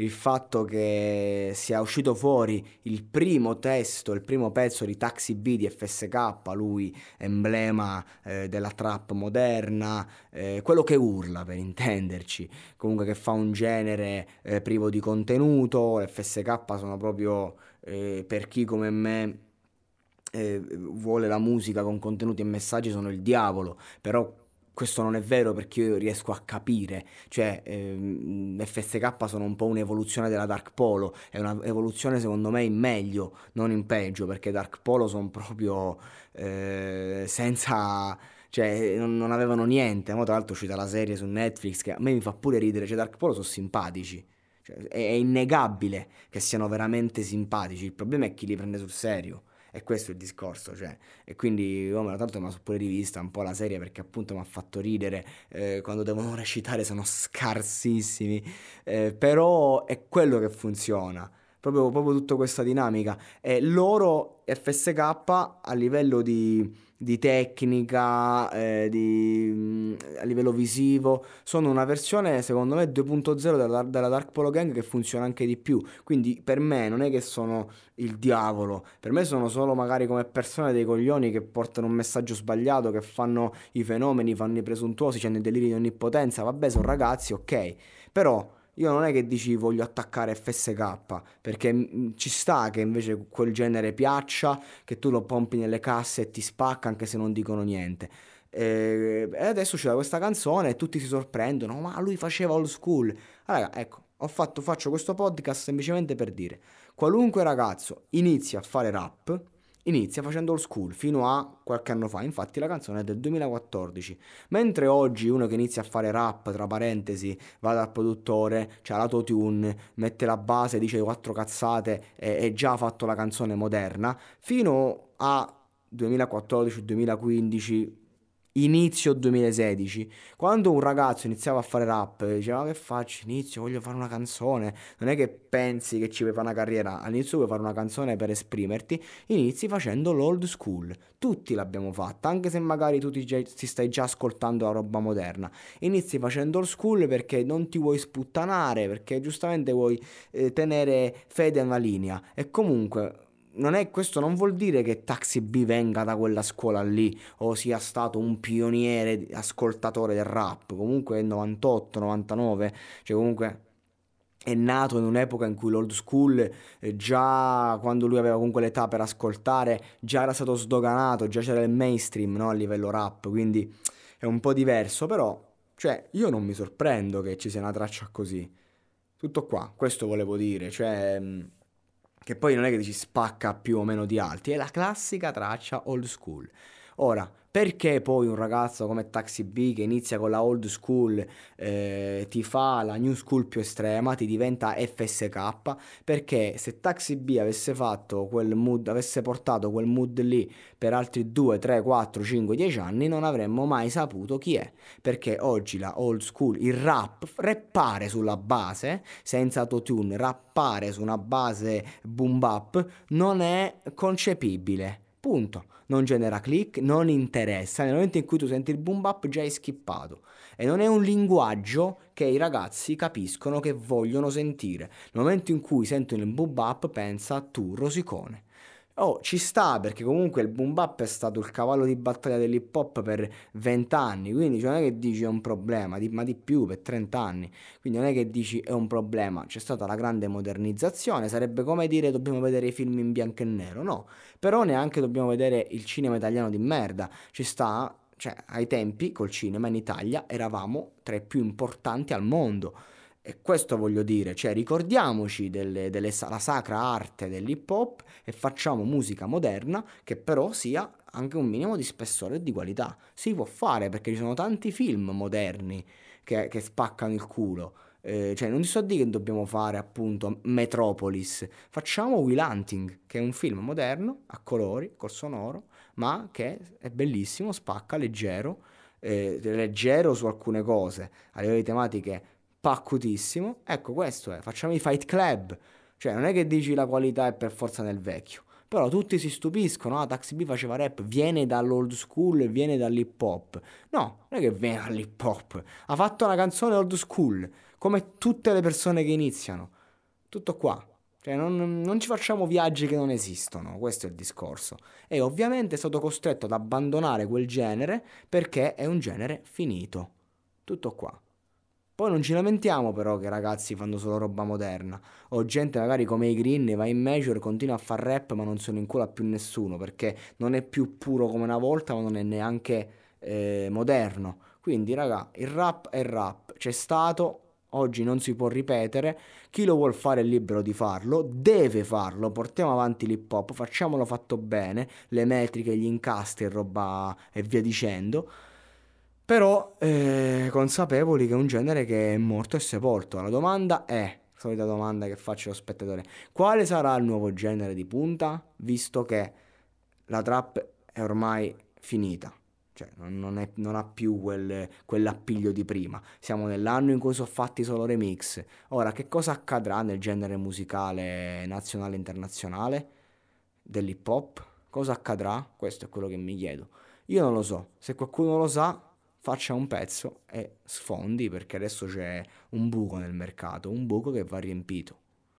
il fatto che sia uscito fuori il primo testo, il primo pezzo di Taxi B di FSK, lui emblema eh, della trap moderna, eh, quello che urla per intenderci, comunque che fa un genere eh, privo di contenuto, FSK sono proprio eh, per chi come me eh, vuole la musica con contenuti e messaggi sono il diavolo, però questo non è vero perché io riesco a capire, cioè ehm, FSK sono un po' un'evoluzione della Dark Polo, è un'evoluzione secondo me in meglio, non in peggio, perché Dark Polo sono proprio eh, senza cioè non, non, avevano niente. Ma tra l'altro è uscita la serie su Netflix che a me mi fa pure ridere, cioè Dark Polo sono simpatici. Cioè, è, innegabile che siano veramente simpatici. Il problema è chi li prende sul serio. E questo è il discorso, cioè. E quindi, oh, tanto mi ha pure rivista un po' la serie perché appunto mi ha fatto ridere. Eh, quando devono recitare sono scarsissimi. Eh, però è quello che funziona. Proprio, proprio tutta questa dinamica. E loro, FSK, a livello di di tecnica, eh, di, mm, a livello visivo, sono una versione secondo me 2.0 della, della, Dark Polo Gang che funziona anche di più. Quindi per me non è che sono il diavolo, per me sono solo magari come persone dei coglioni che portano un messaggio sbagliato, che fanno i fenomeni, fanno i presuntuosi, hanno i deliri di onnipotenza. Vabbè, sono ragazzi, ok, però io non è che dici voglio attaccare FSK, perché mm, ci sta che invece quel genere piaccia, che tu lo pompi nelle casse e ti spacca anche se non dicono niente. E adesso c'è questa canzone e tutti si sorprendono, ma lui faceva old school. Allora, ecco, ho fatto, faccio questo podcast semplicemente per dire, qualunque ragazzo inizia a fare rap, inizia facendo old school fino a qualche anno fa, infatti la canzone è del 2014, mentre oggi uno che inizia a fare rap, tra parentesi, va dal produttore, c'ha l'autotune, mette la base, dice quattro cazzate e, e già ha fatto la canzone moderna, fino a 2014-2015 inizio 2016, quando un ragazzo iniziava a fare rap, diceva che faccio? Inizio, voglio fare una canzone, non è che pensi che ci vuoi fare una carriera, all'inizio vuoi fare una canzone per esprimerti, inizi facendo l'old school, tutti l'abbiamo fatta, anche se magari tu ti, ti stai già ascoltando la roba moderna, inizi facendo old school perché non ti vuoi sputtanare, perché giustamente vuoi eh, tenere fede a una linea. E comunque non è, questo non vuol dire che Taxi B venga da quella scuola lì o sia stato un pioniere ascoltatore del rap. Comunque è 98, 99, cioè comunque è nato in un'epoca in cui l'old school, eh, già quando lui aveva comunque l'età per ascoltare, già era stato sdoganato, già c'era il mainstream no? a livello rap, quindi è un po' diverso, però cioè, io non mi sorprendo che ci sia una traccia così. Tutto qua, questo volevo dire, cioè che poi non è che dici spacca più o meno di altri, è la classica traccia old school. Ora, perché poi un ragazzo come Taxi B che inizia con la old school eh, ti fa la new school più estrema, ti diventa FSK? Perché se Taxi B avesse fatto quel mood, avesse portato quel mood lì per altri 2, 3, 4, 5, 10 anni, non avremmo mai saputo chi è. Perché oggi la old school, il rap, rappare sulla base, senza autotune, rappare su una base boom bap, non è concepibile. Punto non genera click, non interessa. Nel momento in cui tu senti il boom bap già hai skippato. E non è un linguaggio che i ragazzi capiscono che vogliono sentire. Nel momento in cui sentono il boom bap pensa tu rosicone. Oh, ci sta perché comunque il boom bap è stato il cavallo di battaglia dell'hip hop per 20 anni, quindi cioè non è che dici è un problema, ma di più per 30 anni, quindi non è che dici è un problema, c'è stata la grande modernizzazione, sarebbe come dire dobbiamo vedere i film in bianco e nero, no, però neanche dobbiamo vedere il cinema italiano di merda, ci sta, cioè ai tempi col cinema in Italia eravamo tra i più importanti al mondo e questo voglio dire, cioè ricordiamoci delle, delle, la sacra arte dell'hip hop e facciamo musica moderna che però sia anche un minimo di spessore e di qualità. Si può fare perché ci sono tanti film moderni che, che spaccano il culo. Eh, cioè non ti so dire che dobbiamo fare appunto Metropolis, facciamo Will Hunting, che è un film moderno, a colori, col sonoro, ma che è bellissimo, spacca, leggero, eh, leggero su alcune cose, a livello di tematiche paccutissimo. Ecco, questo è, facciamo i Fight Club. Cioè, non è che dici la qualità è per forza nel vecchio. Però tutti si stupiscono, ah, Taxi B faceva rap, viene dall'old school, viene dall'hip hop. No, non è che viene dall'hip hop. Ha fatto una canzone old school, come tutte le persone che iniziano. Tutto qua. Cioè, non, non, ci facciamo viaggi che non esistono, questo è il discorso. E ovviamente è stato costretto ad abbandonare quel genere perché è un genere finito. Tutto qua. Poi non ci lamentiamo però che i ragazzi fanno solo roba moderna. O gente magari come i Green va in major, continua a fare rap ma non sono in culo a più nessuno perché non è più puro come una volta ma non è neanche eh, moderno. Quindi raga, il rap è rap, c'è stato, oggi non si può ripetere, chi lo vuol fare è libero di farlo, deve farlo, portiamo avanti l'hip hop, facciamolo fatto bene, le metriche, gli incastri e roba e via dicendo però eh, consapevoli che è un genere che è morto e sepolto. La domanda è, solita domanda che faccio allo spettatore, quale sarà il nuovo genere di punta, visto che la trap è ormai finita? Cioè, non, è, non ha più quel, quell'appiglio di prima. Siamo nell'anno in cui sono fatti solo remix. Ora, che cosa accadrà nel genere musicale nazionale e internazionale dell'hip hop? Cosa accadrà? Questo è quello che mi chiedo. Io non lo so. Se qualcuno lo sa, faccia un pezzo e sfondi perché adesso c'è un buco nel mercato, un buco che va riempito.